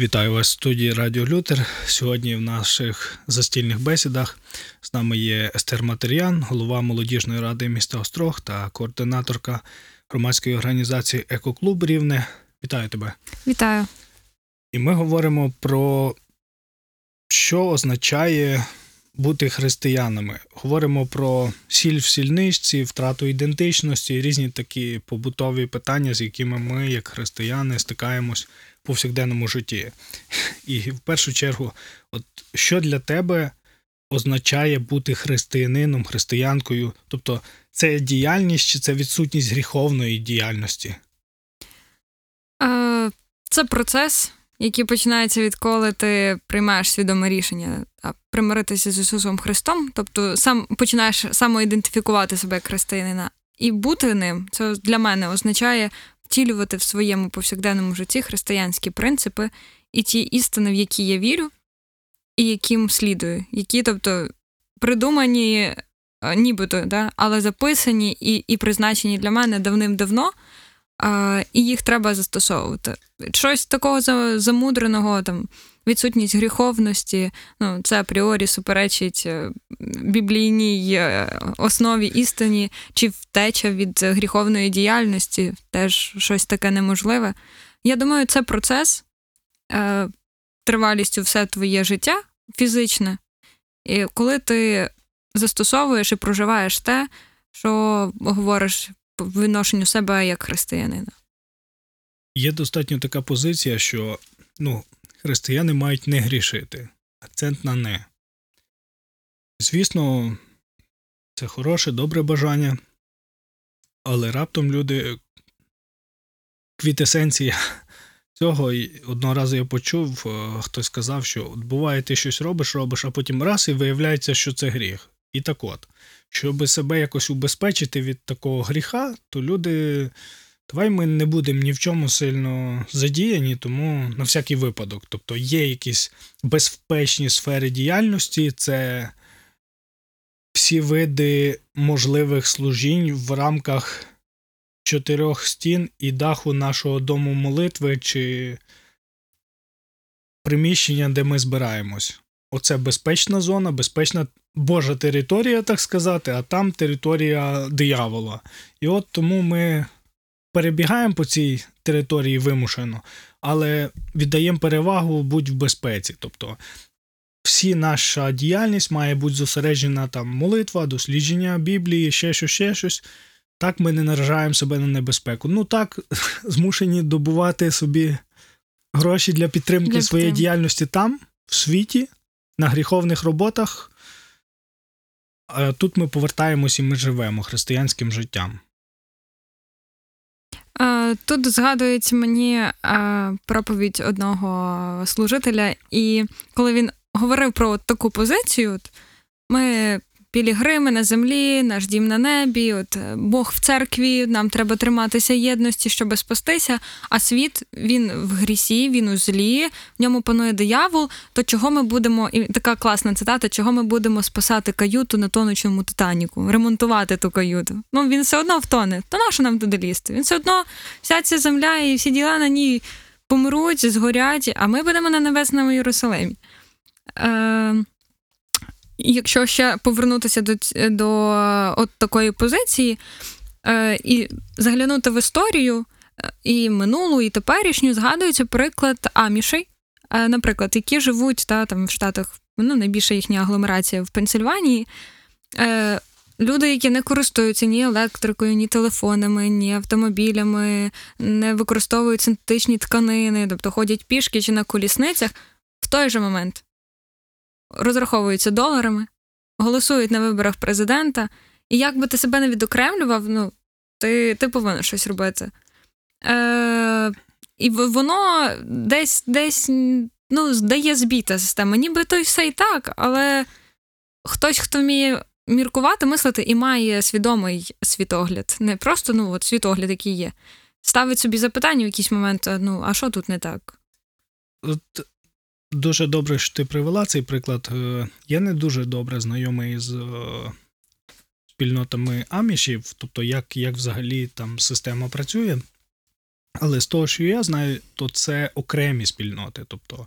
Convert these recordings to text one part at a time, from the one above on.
Вітаю вас в студії Радіо Лютер. Сьогодні в наших застільних бесідах з нами є Естер Матеріан, голова молодіжної ради міста Острог та координаторка громадської організації Екоклуб Рівне. Вітаю тебе. Вітаю. І ми говоримо про що означає бути християнами. Говоримо про сіль в сільничці, втрату ідентичності, різні такі побутові питання, з якими ми, як християни, стикаємось в повсякденному житті. І в першу чергу, от що для тебе означає бути християнином, християнкою? Тобто, це діяльність чи це відсутність гріховної діяльності? Е, Це процес, який починається відколи ти приймаєш свідоме рішення примиритися з Ісусом Христом, тобто сам починаєш самоідентифікувати себе як християнина. І бути ним, це для мене означає втілювати в своєму повсякденному житті християнські принципи і ті істини, в які я вірю, і яким слідую, які, тобто, придумані, е, нібито, да, але записані і і призначені для мене давним-давно, а, і їх треба застосовувати. Щось такого замудреного, там, відсутність гріховності, ну, це апріорі суперечить е, біблійній е, основі істині, чи втеча від гріховної діяльності, теж щось таке неможливе. Я думаю, це процес е, тривалістю все твоє життя фізичне, і коли ти застосовуєш і проживаєш те, що говориш відношенню себе як християнина. Є достатньо така позиція, що ну, християни мають не грішити. Акцент на не. Звісно, це хороше, добре бажання, але раптом люди квітесенція цього одного разу я почув, е, хтось сказав, що буває, ти щось робиш, робиш, а потім раз і виявляється, що це гріх. І так от, щоб себе якось убезпечити від такого гріха, то люди Давай ми не будемо ні в чому сильно задіяні, тому на всякий випадок. Тобто є якісь безпечні сфери діяльності, це всі види можливих служінь в рамках чотирьох стін і даху нашого дому молитви чи приміщення, де ми збираємось. Оце безпечна зона, безпечна Божа територія, так сказати, а там територія диявола. І от тому ми перебігаємо по цій території вимушено, але віддаємо перевагу будь в безпеці. Тобто всі наша діяльність має бути зосереджена там молитва, дослідження Біблії, ще щось, ще щось. Так ми не наражаємо себе на небезпеку. Ну так, змушені добувати собі гроші для підтримки для своєї діяльності там, в світі, на гріховних роботах. А тут ми повертаємось і ми живемо християнським життям. Тут згадується мені проповідь одного служителя, і коли він говорив про таку позицію, ми пілігрими на землі, наш дім на небі, от е, Бог в церкві, нам треба триматися єдності, щоб спастися. А світ він в грісі, він у злі, в ньому панує диявол. То чого ми будемо, і така класна цитата, чого ми будемо спасати каюту на тонучому Титаніку, ремонтувати ту каюту? Ну він все одно втоне. То нащо нам туди лізти? Він все одно вся ця земля і всі діла на ній помруть, згорять, а ми будемо на небесному Єрусалимі. Е, якщо ще повернутися до до от такої позиції е, і заглянути в історію е, і минулу, і теперішню, згадується приклад амішей, е, наприклад, які живуть та, там в Штатах, ну, найбільша їхня агломерація в Пенсильванії. Е, Люди, які не користуються ні електрикою, ні телефонами, ні автомобілями, не використовують синтетичні тканини, тобто ходять пішки чи на колісницях, в той же момент розраховуються доларами, голосують на виборах президента, і як би ти себе не відокремлював, ну, ти ти повинен щось робити. Е, І воно десь десь ну, здає збіта система. Ніби то й все і так, але хтось, хто вміє міркувати, мислити і має свідомий світогляд. Не просто ну, от світогляд, який є. Ставить собі запитання в якийсь момент: ну, а що тут не так? От Дуже добре, що ти привела цей приклад. Е, я не дуже добре знайомий з е, спільнотами амішів, тобто як як взагалі там система працює. Але з того, що я знаю, то це окремі спільноти. Тобто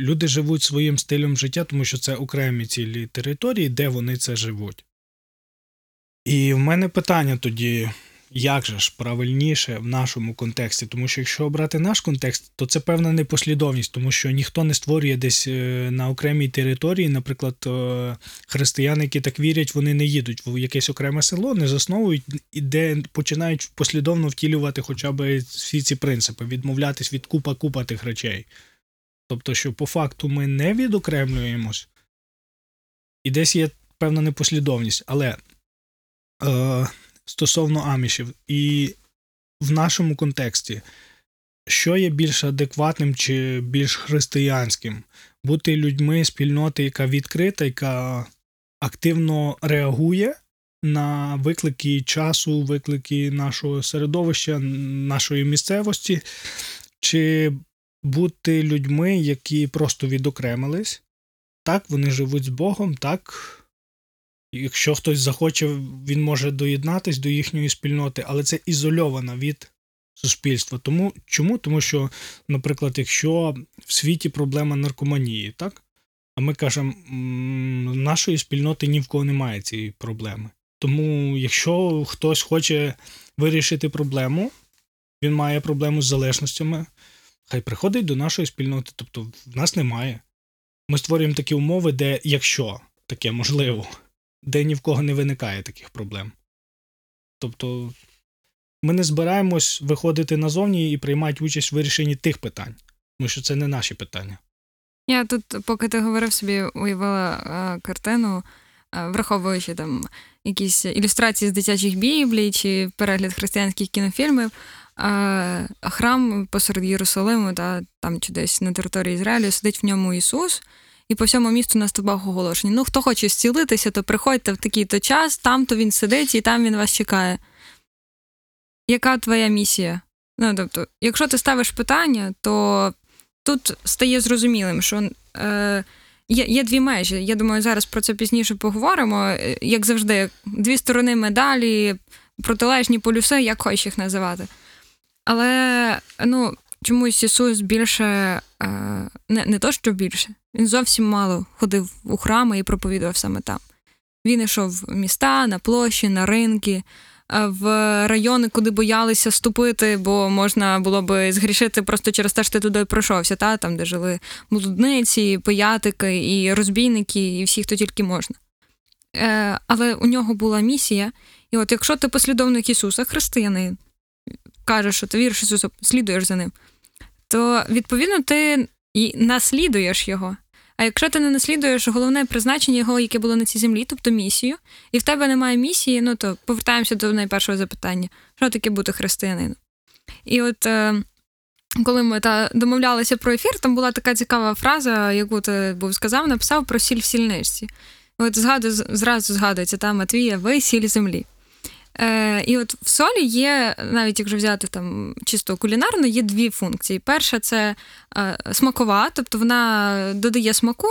люди живуть своїм стилем життя, тому що це окремі цілі території, де вони це живуть. І в мене питання тоді, як же ж правильніше в нашому контексті? Тому що якщо обрати наш контекст, то це певна непослідовність, тому що ніхто не створює десь е, на окремій території, наприклад, е, християни, які так вірять, вони не їдуть в якесь окреме село, не засновують і де починають послідовно втілювати хоча б всі ці принципи, відмовлятись від купа купа тих речей. Тобто, що по факту ми не відокремлюємось, і десь є певна непослідовність, але е, стосовно амішів, і в нашому контексті, що є більш адекватним чи більш християнським? Бути людьми спільноти, яка відкрита, яка активно реагує на виклики часу, виклики нашого середовища, нашої місцевості, чи бути людьми, які просто відокремились. Так, вони живуть з Богом, так. Якщо хтось захоче, він може доєднатись до їхньої спільноти, але це ізольовано від суспільства. Тому чому? Тому що, наприклад, якщо в світі проблема наркоманії, так? А ми кажемо, нашої спільноти ні в кого немає цієї проблеми. Тому, якщо хтось хоче вирішити проблему, він має проблему з залежностями, хай приходить до нашої спільноти. Тобто в нас немає. Ми створюємо такі умови, де якщо таке можливо, де ні в кого не виникає таких проблем. Тобто ми не збираємось виходити назовні і приймати участь в вирішенні тих питань, тому що це не наші питання. Я тут, поки ти говорив собі, уявила а, картину, а, враховуючи там якісь ілюстрації з дитячих біблій чи перегляд християнських кінофільмів храм посеред Єрусалиму, та, там чи десь на території Ізраїлю, сидить в ньому Ісус, і по всьому місту на стовбах оголошення. Ну, хто хоче зцілитися, то приходьте в такий-то час, там то він сидить і там він вас чекає. Яка твоя місія? Ну, тобто, якщо ти ставиш питання, то тут стає зрозумілим, що е, є є дві межі. Я думаю, зараз про це пізніше поговоримо. Е, як завжди, дві сторони медалі, протилежні полюси, як хочеш їх називати. Але ну, чомусь Ісус більше не не то, що більше. Він зовсім мало ходив у храми і проповідував саме там. Він йшов в міста, на площі, на ринки, в райони, куди боялися ступити, бо можна було би згрішити просто через те, що ти туди пройшовся, та? там, де жили блудниці, пиятики, і розбійники, і всі, хто тільки можна. Е, Але у нього була місія. І от якщо ти послідовник Ісуса, християнин, кажеш, що ти віриш Ісусу, слідуєш за ним, то відповідно ти і наслідуєш його. А якщо ти не наслідуєш головне призначення його, яке було на цій землі, тобто місію, і в тебе немає місії, ну то повертаємося до найпершого запитання: що таке бути християнином? І от е, коли ми та домовлялися про ефір, там була така цікава фраза, яку ти був сказав, написав про сіль в сільничці. От згаду, зразу згадується та Матвія, ви сіль землі. Е, І от в солі є, навіть якщо взяти там чисто кулінарно, є дві функції. Перша це е, смакова, тобто вона додає смаку,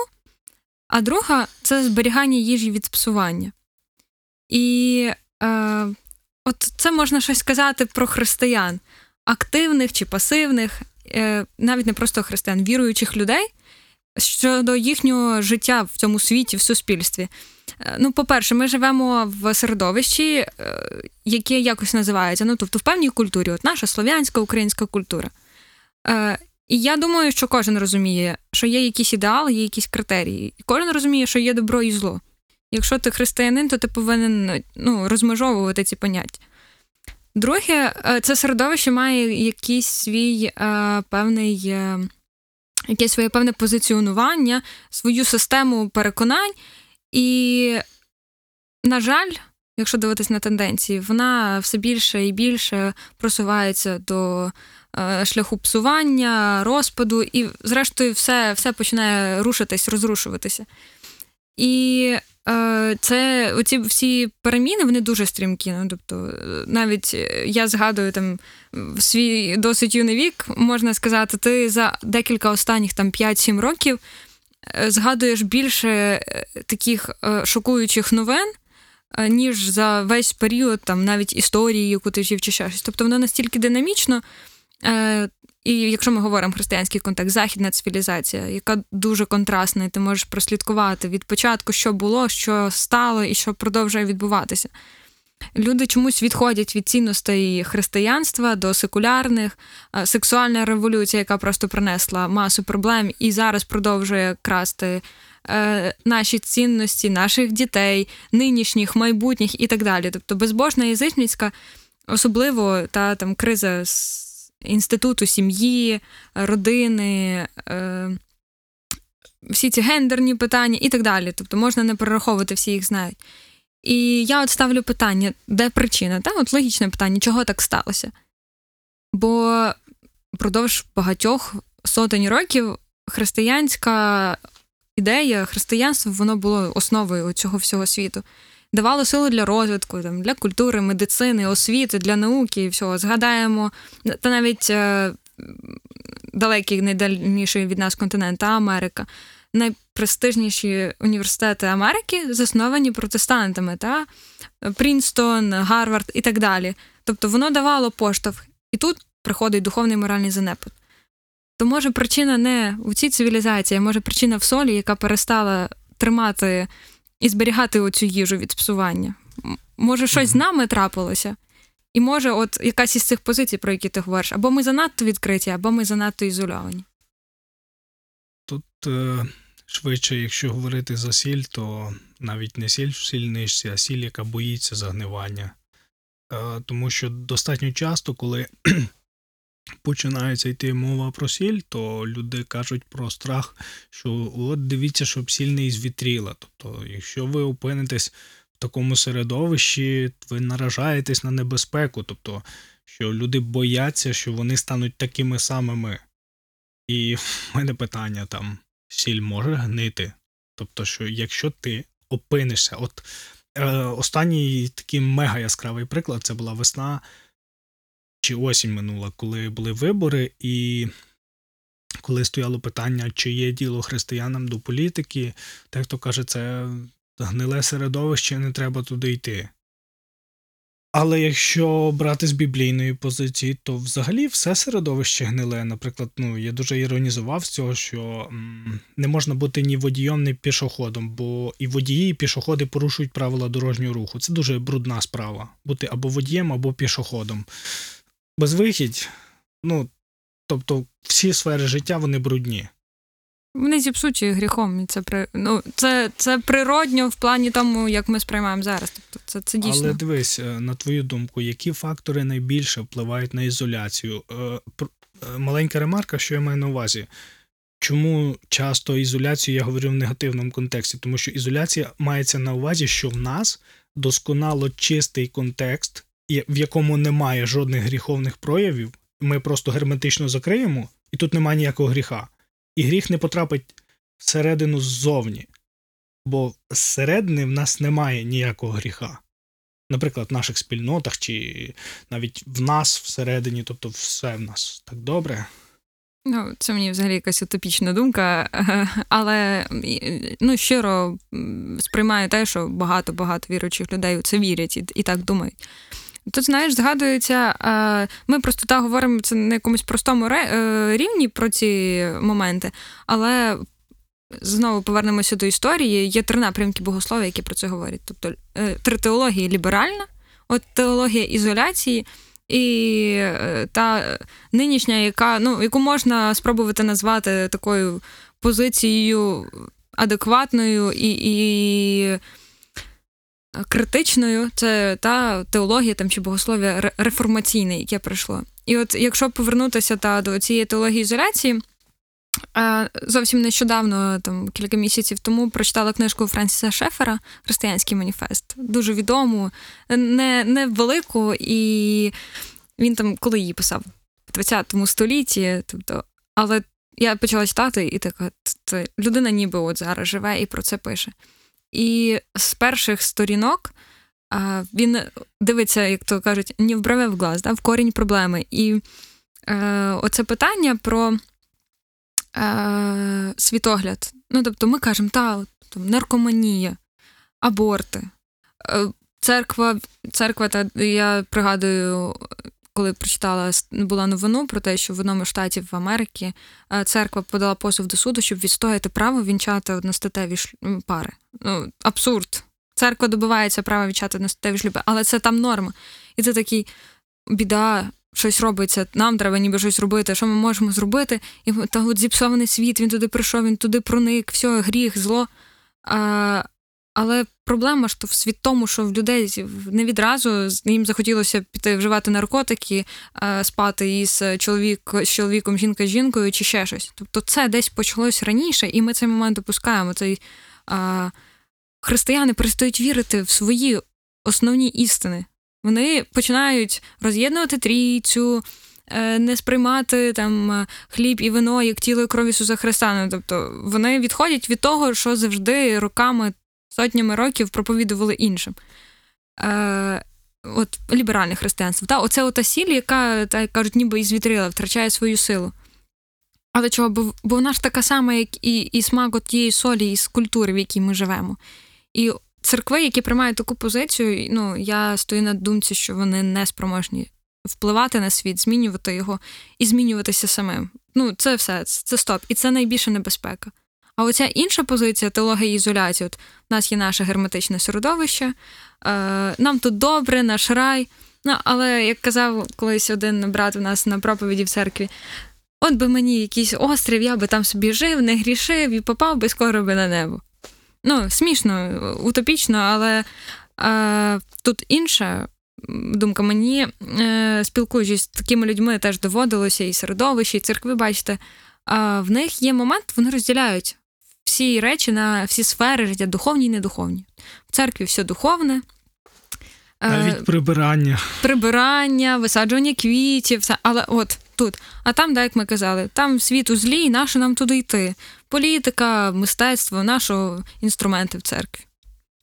а друга це зберігання їжі від псування. І е, от це можна щось сказати про християн, активних чи пасивних, е, навіть не просто християн, віруючих людей щодо їхнього життя в цьому світі, в суспільстві. Е, ну, по-перше, ми живемо в середовищі, е, яке якось називається, ну, тобто в певній культурі, от наша слов'янська українська культура. Е, і я думаю, що кожен розуміє, що є якісь ідеали, є якісь критерії. Кожен розуміє, що є добро і зло. Якщо ти християнин, то ти повинен ну, розмежовувати ці поняття. Друге, це середовище має якийсь свій е, певний, е, якесь своє певне позиціонування, свою систему переконань. І, на жаль, якщо дивитись на тенденції, вона все більше і більше просувається до е, шляху псування, розпаду, і, зрештою, все все починає рушитись, розрушуватися. І е, це оці всі переміни вони дуже стрімкі. Ну, Тобто, навіть я згадую там свій досить юний вік, можна сказати, ти за декілька останніх там 5-7 років. Е, згадуєш більше е, таких е, шокуючих новин, ніж за весь період там навіть історії, яку ти жив чи щось. Тобто воно настільки динамічно, Е, і якщо ми говоримо християнський контекст, західна цивілізація, яка дуже контрастна, і ти можеш прослідкувати від початку, що було, що стало і що продовжує відбуватися. Люди чомусь відходять від цінностей християнства до секулярних, сексуальна революція, яка просто принесла масу проблем і зараз продовжує красти е, наші цінності, наших дітей, нинішніх, майбутніх і так далі. Тобто безбожна язичницька, особливо та там криза інституту сім'ї, родини. Е, всі ці гендерні питання і так далі. Тобто можна не перераховувати, всі їх знають. І я от ставлю питання, де причина? Та? От логічне питання, чого так сталося? Бо впродовж багатьох сотень років християнська ідея, християнство, воно було основою цього всього світу. Давало силу для розвитку, там, для культури, медицини, освіти, для науки і всього. Згадаємо, та навіть е, далекий, найдальніший від нас континент, а Америка. Найпрестижніші університети Америки засновані протестантами, та Прінстон, Гарвард і так далі. Тобто воно давало поштовх. І тут приходить духовний моральний занепад. То може причина не у цій цивілізації, а може причина в солі, яка перестала тримати і зберігати оцю їжу від псування. Може, щось з нами трапилося. І може, от якась із цих позицій, про які ти говориш, або ми занадто відкриті, або ми занадто ізольовані. Тут е, швидше, якщо говорити за сіль, то навіть не сіль в сільничці, а сіль, яка боїться загнивання. Е, тому що достатньо часто, коли починається йти мова про сіль, то люди кажуть про страх, що от дивіться, щоб сіль не звітріла. Тобто, якщо ви опинитесь в такому середовищі, ви наражаєтесь на небезпеку, тобто, що люди бояться, що вони стануть такими самими. І в мене питання там: сіль може гнити? Тобто, що якщо ти опинишся, от е, останній такий мега яскравий приклад це була весна чи осінь минула, коли були вибори, і коли стояло питання, чи є діло християнам до політики, так хто каже, це гниле середовище, не треба туди йти. Але якщо брати з біблійної позиції, то взагалі все середовище гниле. Наприклад, ну я дуже іронізував з цього, що не можна бути ні водієм, ні пішоходом, бо і водії, і пішоходи порушують правила дорожнього руху. Це дуже брудна справа. Бути або водієм, або пішоходом. Безвихідь, ну тобто, всі сфери життя вони брудні. Вони зіпсуті гріхом. І це при... ну, це, це природньо в плані тому, як ми сприймаємо зараз. Тобто це, це дійсно. Але дивись, е, на твою думку, які фактори найбільше впливають на ізоляцію? Е, е, Маленька ремарка, що я маю на увазі. Чому часто ізоляцію я говорю в негативному контексті? Тому що ізоляція мається на увазі, що в нас досконало чистий контекст, в якому немає жодних гріховних проявів. Ми просто герметично закриємо, і тут немає ніякого гріха. І гріх не потрапить всередину ззовні. Бо зсередини в нас немає ніякого гріха наприклад, в наших спільнотах, чи навіть в нас всередині, тобто все в нас так добре. Ну, це мені взагалі якась утопічна думка, але ну, щиро сприймаю те, що багато-багато віруючих людей у це вірять і, і так думають. Тут, знаєш, згадується, ми просто так говоримо це на якомусь простому е, рівні про ці моменти, але знову повернемося до історії. Є три напрямки богослов'я, які про це говорять. Тобто е, три теології ліберальна, от теологія ізоляції. І е, та нинішня, яка ну яку можна спробувати назвати такою позицією адекватною і, і критичною, це та теологія там чи богослов'я реформаційне, яке прийшло. І от якщо повернутися та до цієї теології ізоляції. Зовсім нещодавно, там кілька місяців тому, прочитала книжку Франсіса Шефера Християнський маніфест. Дуже відому, не, не велику, і він там, коли її писав, в 20 столітті, тобто, але я почала читати, і така людина ніби от зараз живе і про це пише. І з перших сторінок а, він дивиться, як то кажуть, не в брове в глаз, да, в корінь проблеми. І е, оце питання про е, світогляд. Ну, тобто, ми кажемо, та, там, наркоманія, аборти. Е, церква, церква, та я пригадую, коли прочитала була новину про те, що в одному штаті в Америці е, церква подала позов до суду, щоб відстояти право вінчати одностатеві пари. Ну, абсурд. Церква добивається права вінчати одностатеві шлюби, але це там норма. І це такий біда, щось робиться, нам треба ніби щось робити. Що ми можемо зробити? І та от зіпсований світ, він туди прийшов, він туди проник, все, гріх, зло. А, але проблема ж то в світ тому, що в людей не відразу їм захотілося піти вживати наркотики, спати із чоловік, з чоловіком, жінка з жінкою чи ще щось. Тобто це десь почалось раніше, і ми цей момент допускаємо. Цей, а, християни перестають вірити в свої основні істини. Вони починають роз'єднувати трійцю, е, не сприймати там е, хліб і вино як тіло і кров Ісуса Христа. Ну, тобто вони відходять від того, що завжди роками, сотнями років проповідували іншим. Е, от ліберальне християнство. Та, оце ота сіль, яка, так кажуть, ніби із вітрила, втрачає свою силу. Але чого? Бо, бо вона ж така сама, як і, і смак от тієї солі із культури, в якій ми живемо. І церкви, які приймають таку позицію, ну я стою на думці, що вони не спроможні впливати на світ, змінювати його і змінюватися самим. Ну, це все, це стоп. І це найбільша небезпека. А оця інша позиція теологія ізоляції. От у нас є наше герметичне середовище, е, нам тут добре, наш рай. Ну, але як казав колись один брат у нас на проповіді в церкві, от би мені якийсь острів, я би там собі жив, не грішив і попав би скоро би на небо. Ну, смішно, утопічно, але е, тут інша думка. Мені, е, спілкуючись з такими людьми, теж доводилося і середовище, і церкви, бачите, е, в них є момент, вони розділяють всі речі на всі сфери життя, духовні і недуховні. В церкві все духовне. е, Навіть прибирання. прибирання, висаджування квітів, але от тут. А там, да, як ми казали, там світ у злі, і нащо нам туди йти? Політика, мистецтво, нашого інструменти в церкві.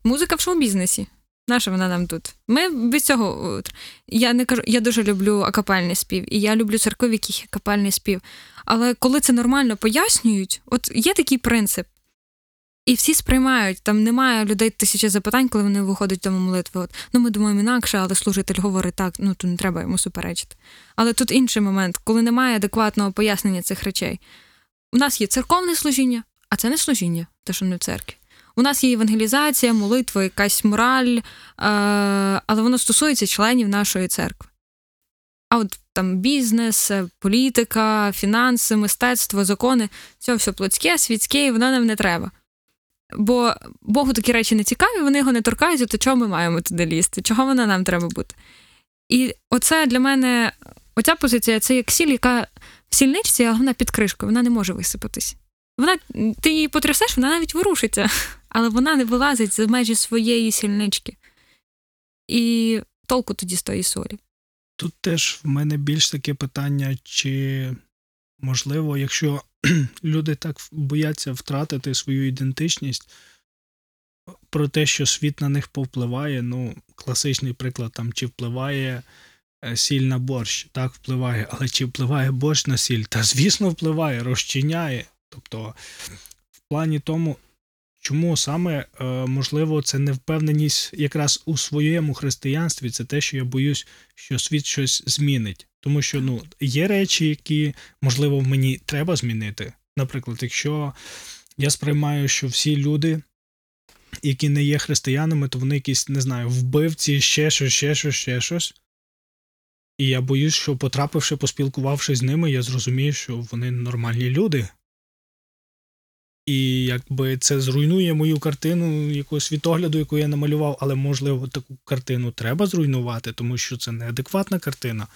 Музика в шоу-бізнесі. Наша вона нам тут? Ми без цього. Я не кажу, я дуже люблю акапельний спів, і я люблю церкви, в яких акапельний спів. Але коли це нормально пояснюють, от є такий принцип. І всі сприймають, там немає людей тисячі запитань, коли вони виходять до молитви. От, ну ми думаємо інакше, але служитель говорить так, ну то не треба йому суперечити. Але тут інший момент, коли немає адекватного пояснення цих речей. У нас є церковне служіння, а це не служіння, те, що не в церкві. У нас є евангелізація, молитва, якась мораль, е- але воно стосується членів нашої церкви. А от там бізнес, е, політика, фінанси, мистецтво, закони це все плотське, світське, і воно нам не треба. Бо Богу такі речі не цікаві, вони його не торкаються, то чого ми маємо туди лізти? Чого воно нам треба бути? І оце для мене, оця позиція це як сіль, яка в сільничці, але вона під кришкою, вона не може висипатись. Вона, ти її потрясеш, вона навіть ворушиться, але вона не вилазить за межі своєї сільнички. І толку тоді з тої солі. Тут теж в мене більш таке питання, чи можливо, якщо люди так бояться втратити свою ідентичність, про те, що світ на них повпливає, ну, класичний приклад, там, чи впливає е, сіль на борщ, так впливає, але чи впливає борщ на сіль? Та звісно, впливає, розчиняє. Тобто, в плані тому, чому саме е, можливо це невпевненість якраз у своєму християнстві, це те, що я боюсь, що світ щось змінить. Тому що ну, є речі, які, можливо, мені треба змінити. Наприклад, якщо я сприймаю, що всі люди, які не є християнами, то вони якісь, не знаю, вбивці, ще щось, ще щось, ще щось. І я боюсь, що потрапивши, поспілкувавшись з ними, я зрозумію, що вони нормальні люди. І якби це зруйнує мою картину якогось світогляду, яку я намалював, але можливо таку картину треба зруйнувати, тому що це неадекватна картина.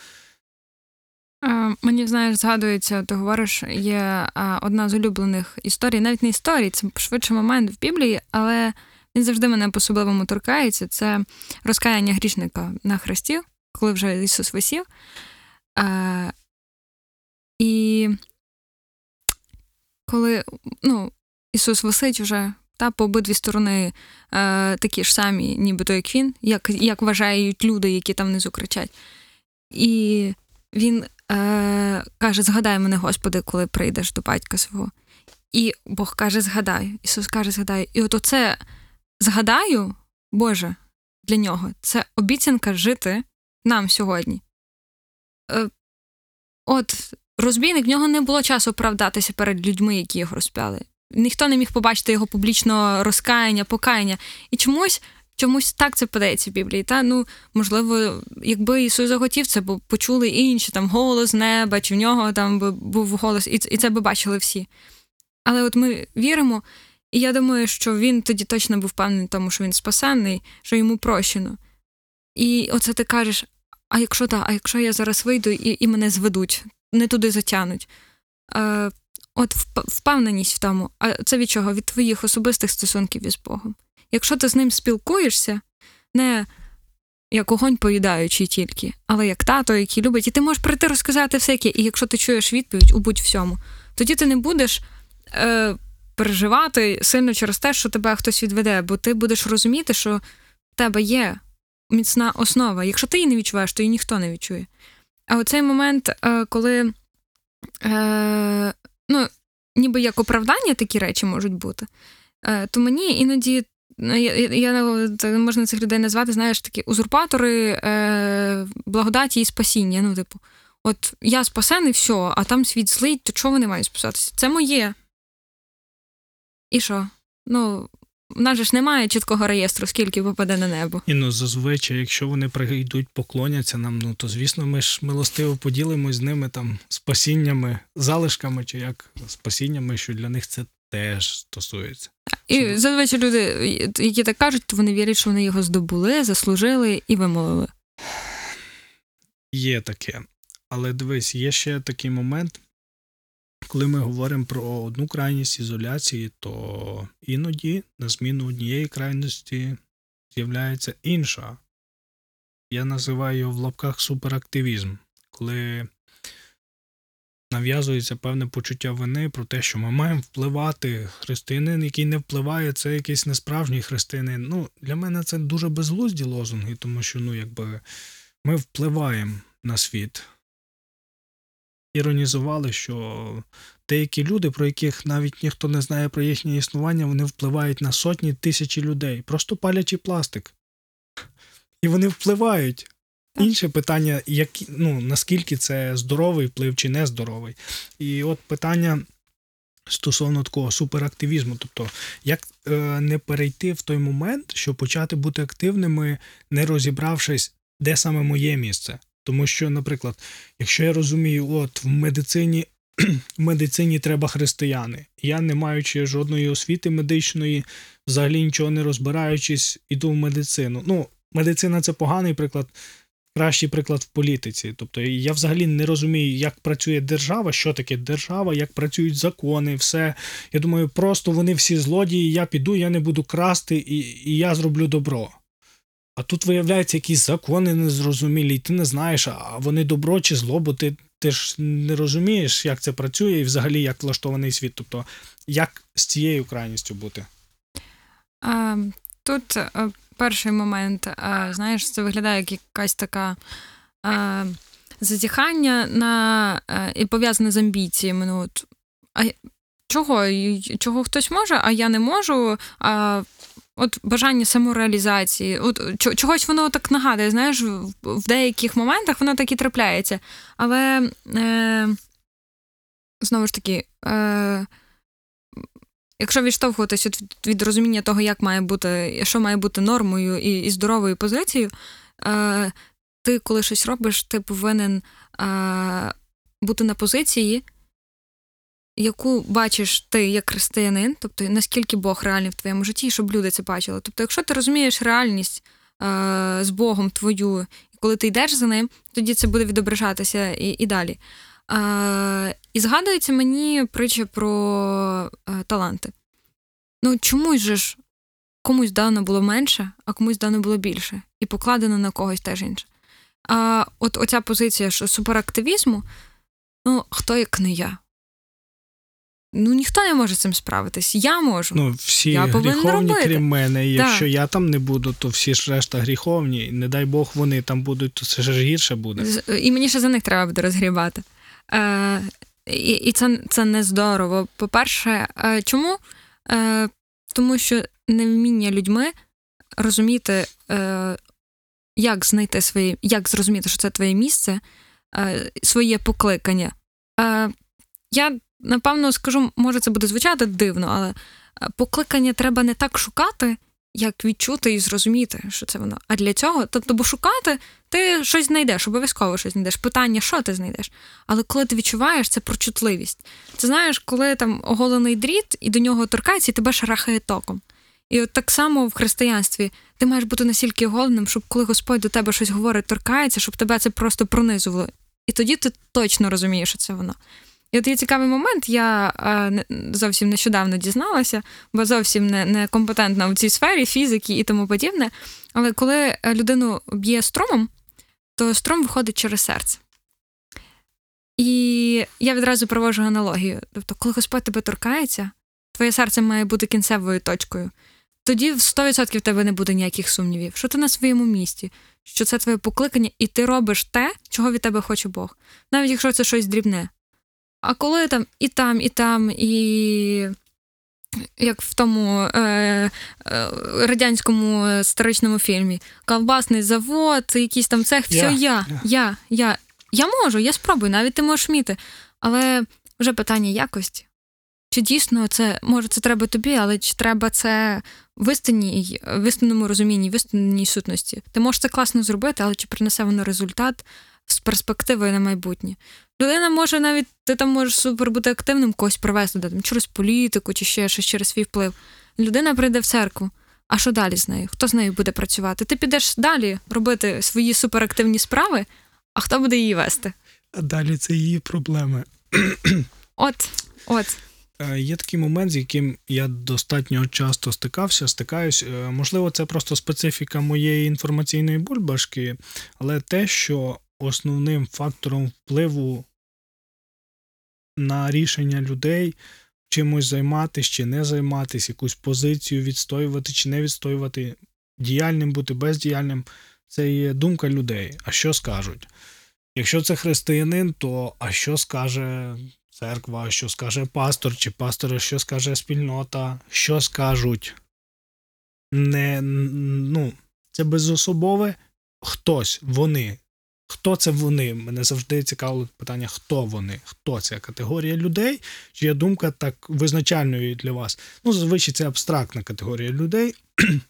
Мені, знаєш, згадується, ти говориш, є одна з улюблених історій, навіть не історій, це швидше момент в Біблії, але він завжди мене по-особливому торкається. Це розкаяння грішника на хресті, коли вже Ісус висів. І коли ну, Ісус висить вже та по обидві сторони такі ж самі, нібито як він, як, як вважають люди, які там внизу кричать. І він е, каже: Згадай мене, Господи, коли прийдеш до батька свого. І Бог каже: Згадай. Ісус каже, згадай. І от оце згадаю, Боже, для нього це обіцянка жити нам сьогодні. е, от розбійник в нього не було часу оправдатися перед людьми, які його розпяли. Ніхто не міг побачити його публічно розкаяння, покаяння. І чомусь. Чомусь так це подається в Біблії. Та ну можливо, якби Ісус захотів це, бо почули інші там голос неба, чи в нього там був голос, і, і це би бачили всі. Але от ми віримо, і я думаю, що він тоді точно був впевнений тому, що він спасенний, що йому прощено. І оце ти кажеш: а якщо так, а якщо я зараз вийду і і мене зведуть, не туди затягнуть. Е, От впевненість в тому, а це від чого? Від твоїх особистих стосунків із Богом. Якщо ти з ним спілкуєшся, не як огонь поїдаючий тільки, але як тато, який любить, і ти можеш прийти розказати всяке, і якщо ти чуєш відповідь у будь-всьому, тоді ти не будеш е, переживати сильно через те, що тебе хтось відведе, бо ти будеш розуміти, що в тебе є міцна основа. Якщо ти її не відчуваєш, то її ніхто не відчує. А оцей момент, е, коли е, ну, ніби як оправдання такі речі можуть бути, е, то мені іноді. Ну, я, я можна цих людей назвати, знаєш, такі узурпатори е, благодаті і спасіння. Ну, типу, от я спасений, все, а там світ злий, то чого вони мають спасатися? Це моє. І що? Ну, в нас же ж немає чіткого реєстру, скільки попаде на небо. І ну зазвичай, якщо вони прийдуть, поклоняться нам, ну то звісно, ми ж милостиво поділимось з ними там спасіннями, залишками, чи як спасіннями, що для них це теж стосується. І зазвичай люди, які так кажуть, то вони вірять, що вони його здобули, заслужили і вимолили. Є таке. Але дивись, є ще такий момент, коли ми говоримо про одну крайність ізоляції, то іноді на зміну однієї крайності з'являється інша. Я називаю його в лапках суперактивізм, коли нав'язується певне почуття вини про те, що ми маємо впливати. Християнин, який не впливає, це якийсь несправжній християнин. Ну, Для мене це дуже безглузді лозунги, тому що ну, якби ми впливаємо на світ іронізували, що деякі люди, про яких навіть ніхто не знає про їхнє існування, вони впливають на сотні тисячі людей, просто палячи пластик. І вони впливають. Інше питання, як, ну, наскільки це здоровий вплив чи нездоровий. І от питання стосовно такого суперактивізму, тобто, як е, не перейти в той момент, щоб почати бути активними, не розібравшись, де саме моє місце. Тому що, наприклад, якщо я розумію, от в медицині в медицині треба християни, я, не маючи жодної освіти медичної, взагалі нічого не розбираючись, іду в медицину. Ну, медицина це поганий приклад, кращий приклад в політиці. Тобто я взагалі не розумію, як працює держава, що таке держава, як працюють закони, все. Я думаю, просто вони всі злодії, я піду, я не буду красти, і, і я зроблю добро. А тут виявляється якісь закони незрозумілі, і ти не знаєш, а вони добро чи зло, бо ти ти ж не розумієш, як це працює, і взагалі як влаштований світ. Тобто, як з цією крайністю бути? А, Тут е, перший момент, знаєш, це виглядає як якась така. А, Затіхання на е, і пов'язане з амбіціями. Ну, от, а Чого? Чого хтось може, а я не можу. А От бажання самореалізації, от чогось воно так нагадує, знаєш, в деяких моментах воно так і трапляється. Але е, знову ж таки, е, якщо відштовхуватися від, від розуміння того, як має бути, що має бути нормою і і здоровою позицією, е, ти, коли щось робиш, ти повинен е, бути на позиції яку бачиш ти як християнин, тобто наскільки Бог реальний в твоєму житті, щоб люди це бачили. Тобто, якщо ти розумієш реальність е, з Богом твою, і коли ти йдеш за ним, тоді це буде відображатися і і далі. Е, І згадується мені притча про е, таланти. Ну, чомусь же ж комусь дано було менше, а комусь дано було більше, і покладено на когось теж інше. А от оця позиція що суперактивізму, ну, хто як не я? Ну, ніхто не може з цим справитись. Я можу. Ну, всі я гріховні, крім мене. І якщо я там не буду, то всі ж решта гріховні. Не дай Бог, вони там будуть, то це ж гірше буде. І мені ще за них треба буде розгрібати. Е, І і це це не здорово. По-перше, е, чому? Е, Тому що невміння людьми розуміти, е, як знайти своє, як зрозуміти, що це твоє місце, своє покликання. Я напевно скажу, може це буде звучати дивно, але покликання треба не так шукати, як відчути і зрозуміти, що це воно. А для цього, тобто, бо шукати, ти щось знайдеш, обов'язково щось знайдеш. Питання, що ти знайдеш. Але коли ти відчуваєш, це про чутливість. Це знаєш, коли там оголений дріт і до нього торкається, і тебе шарахає током. І от так само в християнстві ти маєш бути настільки оголеним, щоб коли Господь до тебе щось говорить, торкається, щоб тебе це просто пронизувало. І тоді ти точно розумієш, що це воно. І от є цікавий момент, я е, зовсім нещодавно дізналася, бо зовсім не, не компетентна в цій сфері фізики і тому подібне. Але коли е, людину б'є струмом, то струм виходить через серце. І я відразу проводжу аналогію. Тобто, коли Господь тебе торкається, твоє серце має бути кінцевою точкою. Тоді в 100% в тебе не буде ніяких сумнівів, що ти на своєму місці, що це твоє покликання, і ти робиш те, чого від тебе хоче Бог, навіть якщо це щось дрібне. А коли там і там, і там, і як в тому е, е, радянському історичному фільмі, колбасний завод, якийсь там цех, все Я, я, я. я, я, я. Я можу, я спробую, навіть ти можеш вміти. Але вже питання якості. Чи дійсно це, може, це треба тобі, але чи треба це в істинній, в істинному розумінні, в істинній сутності? Ти можеш це класно зробити, але чи принесе воно результат з перспективою на майбутнє? Людина може навіть, ти там можеш супер бути активним, когось привести де, там, через політику чи ще щось через свій вплив. Людина прийде в церкву. А що далі з нею? Хто з нею буде працювати? Ти підеш далі робити свої суперактивні справи, а хто буде її вести? А далі це її проблеми. От, от. Е, Є такий момент, з яким я достатньо часто стикався, стикаюсь. Е, Можливо, це просто специфіка моєї інформаційної бульбашки, але те, що основним фактором впливу на рішення людей чимось займатися чи не займатися, якусь позицію відстоювати чи не відстоювати, діяльним бути бездіяльним, це є думка людей. А що скажуть? Якщо це християнин, то а що скаже церква, що скаже пастор, чи пастор, що скаже спільнота, що скажуть. Не, ну, це безособове хтось, вони. Хто це вони? Мене завжди цікавило питання, хто вони, хто це категорія людей, чи є думка так визначальною для вас. Ну, зазвичай це абстрактна категорія людей.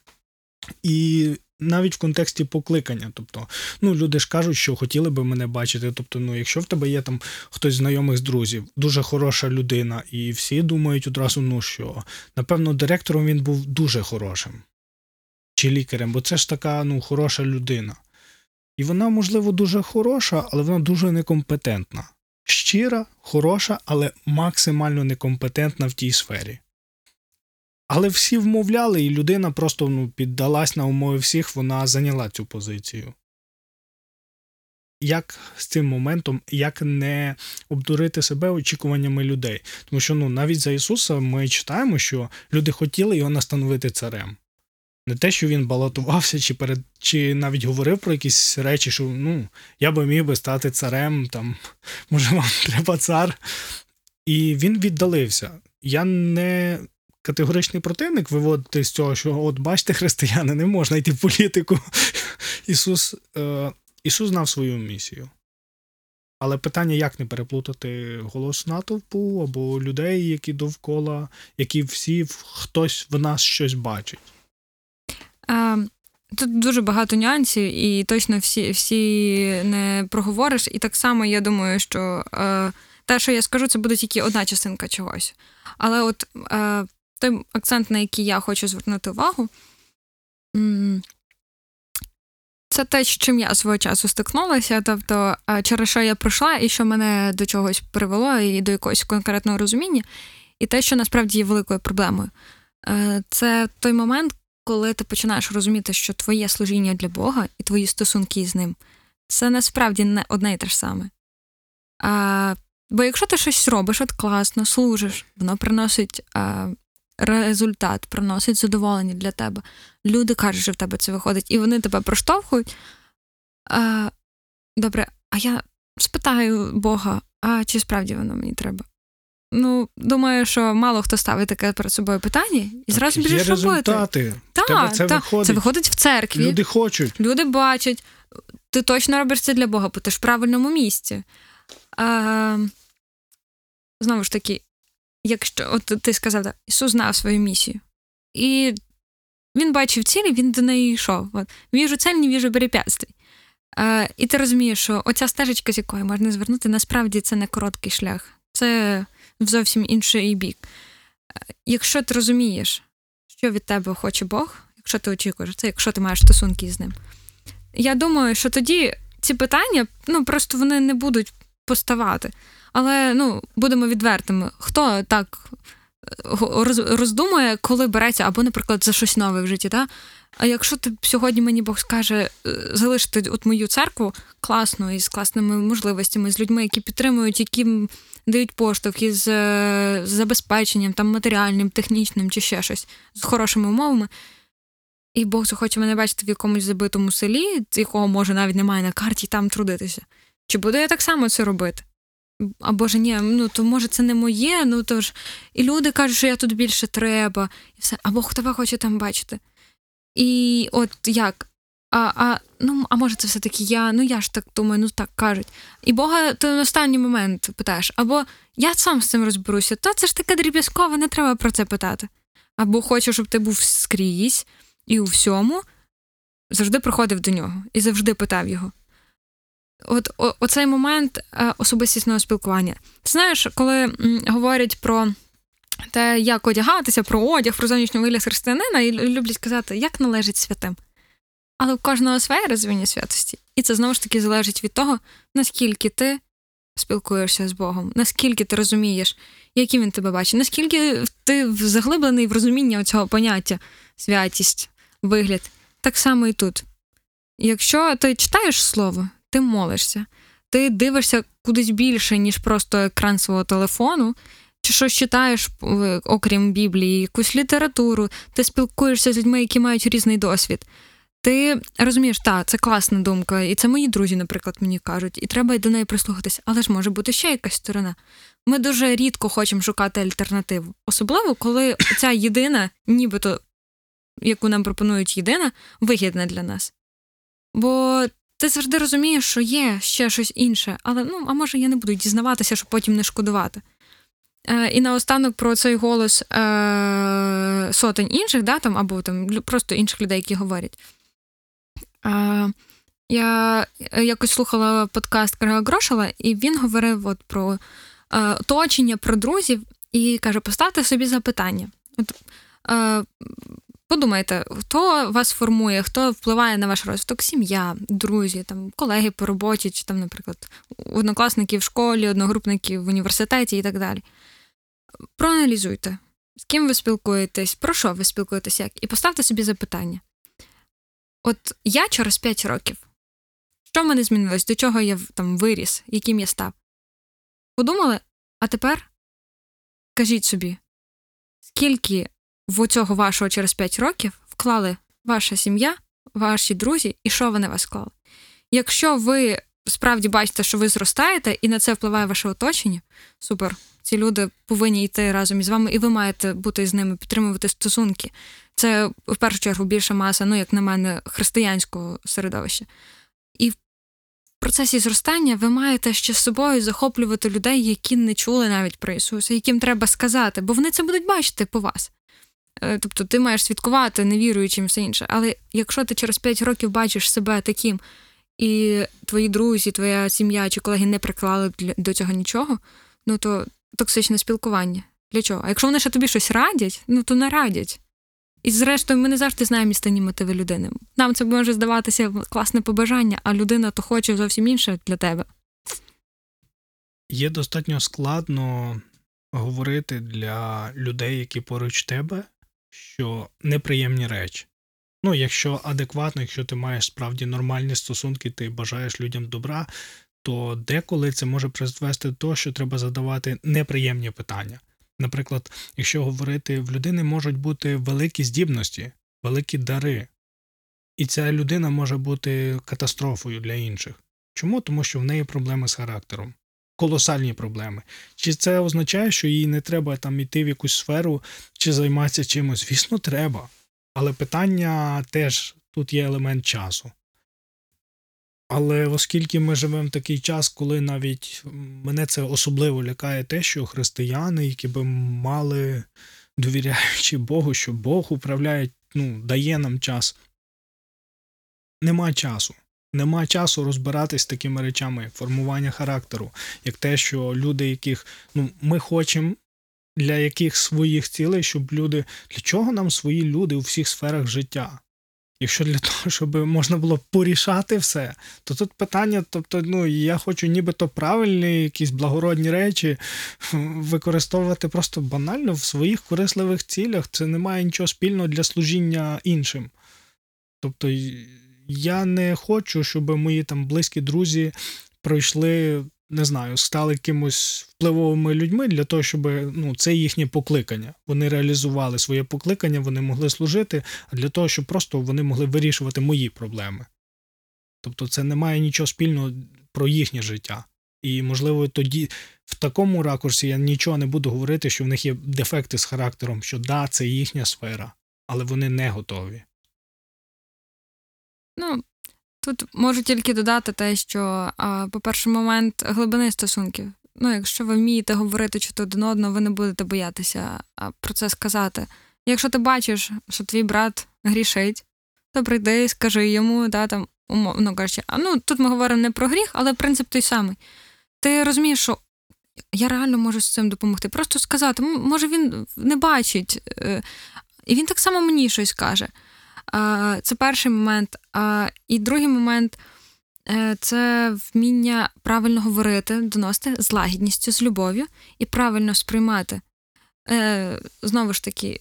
І навіть в контексті покликання. Тобто, ну, люди ж кажуть, що хотіли би мене бачити. Тобто, ну, якщо в тебе є там хтось знайомих з друзів, дуже хороша людина, і всі думають одразу, ну що, напевно, директором він був дуже хорошим. Чи лікарем, бо це ж така ну, хороша людина. І вона, можливо, дуже хороша, але вона дуже некомпетентна. Щира, хороша, але максимально некомпетентна в тій сфері. Але всі вмовляли, і людина просто ну, піддалась на умови всіх, вона зайняла цю позицію. Як з цим моментом, як не обдурити себе очікуваннями людей? Тому що ну, навіть за Ісуса ми читаємо, що люди хотіли його настановити царем. Не те, що він балотувався, чи перед, чи навіть говорив про якісь речі, що ну, я би міг би стати царем, там, може, вам треба цар. І він віддалився. Я не категоричний противник виводити з цього, що от бачите, християни, не можна йти в політику. Ісус, е, Ісус знав свою місію. Але питання, як не переплутати голос натовпу або людей, які довкола, які всі хтось в нас щось бачить. Тут дуже багато нюансів, і точно всі, всі не проговориш. І так само я думаю, що е, те, що я скажу, це буде тільки одна частинка чогось. Але от е, той акцент, на який я хочу звернути увагу, це те, з чим я свого часу стикнулася, тобто е, через що я пройшла і що мене до чогось привело, і до якогось конкретного розуміння, і те, що насправді є великою проблемою. Е, Це той момент, коли ти починаєш розуміти, що твоє служіння для Бога і твої стосунки з ним це насправді не одне і те ж саме. А, бо якщо ти щось робиш, от класно, служиш, воно приносить а, результат, приносить задоволення для тебе. Люди кажуть, що в тебе це виходить, і вони тебе проштовхують. А, добре, а я спитаю Бога, а чи справді воно мені треба? Ну, думаю, що мало хто ставить таке перед собою питання і зразу Так, біжиш є робити. результати. В тебе це та, виходить. це виходить в церкві. Люди... хочуть. Люди бачать. ти точно робиш це для Бога, бо ти ж в правильному місці. А, знову ж таки, якщо от ти сказав, так, Ісус знав свою місію. І він бачив цілі, він до неї йшов. От. Віжу цель, не віжу препятствий. А, і ти розумієш, що оця стежечка, з якої можна звернути, насправді це не короткий шлях, це в зовсім інший бік. Якщо ти розумієш, що від тебе хоче Бог, якщо ти очікуєш це, якщо ти маєш стосунки з ним, я думаю, що тоді ці питання ну, просто вони не будуть поставати. Але ну, будемо відвертими, хто так роздумує, коли береться, або, наприклад, за щось нове в житті. Да? А якщо ти сьогодні мені Бог скаже е, залишити от мою церкву класну із класними можливостями, з людьми, які підтримують, які дають поштовх із е, забезпеченням, там матеріальним, технічним чи ще щось з хорошими умовами. І Бог захоче мене бачити в якомусь забитому селі, якого може навіть немає на карті, там трудитися. Чи буду я так само це робити? або ж ні, ну то може це не моє, ну то ж і люди кажуть, що я тут більше треба, і все, або хто тебе хоче там бачити. І от як? А а, ну, а може, це все-таки я, ну я ж так думаю, ну так кажуть. І Бога ти на останній момент питаєш, або я сам з цим розберуся, то це ж таке дріб'язкове, не треба про це питати. Або хочу, щоб ти був скрізь і у всьому, завжди приходив до нього і завжди питав його от о, оцей момент е, особистісного спілкування. Ти знаєш, коли говорять про те, як одягатися, про одяг, про зовнішній вигляд християнина, і люблять казати, як належить святим. Але у кожного своє розвинення святості. І це знову ж таки залежить від того, наскільки ти спілкуєшся з Богом, наскільки ти розумієш, яким він тебе бачить, наскільки ти заглиблений в розуміння цього поняття святість, вигляд. Так само і тут. Якщо ти читаєш слово, ти молишся, ти дивишся кудись більше, ніж просто екран свого телефону, чи щось читаєш, окрім Біблії, якусь літературу, ти спілкуєшся з людьми, які мають різний досвід. Ти розумієш, так, це класна думка, і це мої друзі, наприклад, мені кажуть, і треба до неї прислухатися, але ж може бути ще якась сторона. Ми дуже рідко хочемо шукати альтернативу, особливо коли ця єдина, нібито яку нам пропонують єдина, вигідна для нас. Бо ти завжди розумієш, що є ще щось інше, але ну, а може я не буду дізнаватися, щоб потім не шкодувати. Е, І наостанок про цей голос е, сотень інших, да, там, або там просто інших людей, які говорять. Е, Я якось слухала подкаст Крига Грошала, і він говорив от про оточення, про друзів, і каже: поставте собі запитання. От, Подумайте, хто вас формує, хто впливає на ваш розвиток, сім'я, друзі, там, колеги по роботі, чи там, наприклад, однокласники в школі, одногрупники в університеті і так далі. Проаналізуйте, з ким ви спілкуєтесь, про що ви спілкуєтесь, як, і поставте собі запитання. От я через 5 років, що в мене змінилось, до чого я там виріс, яким я став? Подумали, а тепер кажіть собі, скільки в цього вашого через 5 років вклали ваша сім'я, ваші друзі, і що вони вас вклали. Якщо ви справді бачите, що ви зростаєте, і на це впливає ваше оточення, супер. Ці люди повинні йти разом із вами, і ви маєте бути з ними, підтримувати стосунки. Це в першу чергу більша маса, ну як на мене, християнського середовища. І в процесі зростання ви маєте ще з собою захоплювати людей, які не чули навіть про Ісуса, яким треба сказати, бо вони це будуть бачити по вас. Е, тобто ти маєш свідкувати невіруючим все інше. Але якщо ти через 5 років бачиш себе таким, і твої друзі, твоя сім'я чи колеги не приклали до цього нічого, ну то токсичне спілкування. Для чого? А якщо вони ще тобі щось радять, ну то не радять. І зрештою, ми не завжди знаємо істинні мотиви людини. Нам це може здаватися класне побажання, а людина то хоче зовсім інше для тебе. Є достатньо складно говорити для людей, які поруч тебе, що неприємні речі. Ну, якщо адекватно, якщо ти маєш справді нормальні стосунки, ти бажаєш людям добра, то деколи це може призвести до того, що треба задавати неприємні питання. Наприклад, якщо говорити, в людини можуть бути великі здібності, великі дари, і ця людина може бути катастрофою для інших. Чому? Тому що в неї проблеми з характером колосальні проблеми. Чи це означає, що їй не треба там іти в якусь сферу чи займатися чимось? Звісно, треба. Але питання теж тут є елемент часу. Але оскільки ми живемо в такий час, коли навіть мене це особливо лякає те, що християни, які би мали, довіряючи Богу, що Бог управляє, ну, дає нам час. Нема часу. Нема часу розбиратись з такими речами, формування характеру, як те, що люди, яких ну, ми хочемо для яких своїх цілей, щоб люди. Для чого нам свої люди у всіх сферах життя? Якщо для того, щоб можна було порішати все, то тут питання, тобто, ну я хочу нібито правильні, якісь благородні речі використовувати просто банально в своїх корисливих цілях. Це не має нічого спільного для служіння іншим. Тобто, я не хочу, щоб мої там близькі друзі пройшли не знаю, стали якимось впливовими людьми для того, щоб ну, це їхнє покликання. Вони реалізували своє покликання, вони могли служити, а для того, щоб просто вони могли вирішувати мої проблеми. Тобто це не має нічого спільного про їхнє життя. І, можливо, тоді в такому ракурсі я нічого не буду говорити, що в них є дефекти з характером, що да, це їхня сфера, але вони не готові. Тут можу тільки додати те, що, по-перше, момент глибини стосунків. Ну, якщо ви вмієте говорити чути один одного, ви не будете боятися про це сказати. Якщо ти бачиш, що твій брат грішить, то прийди, скажи йому, да, там, умовно кажучи, а ну тут ми говоримо не про гріх, але принцип той самий. Ти розумієш, що я реально можу з цим допомогти. Просто сказати, може він не бачить, е, і він так само мені щось каже. Це перший момент. І другий момент е, це вміння правильно говорити, доносити з лагідністю, з любов'ю і правильно сприймати. Е, знову ж таки,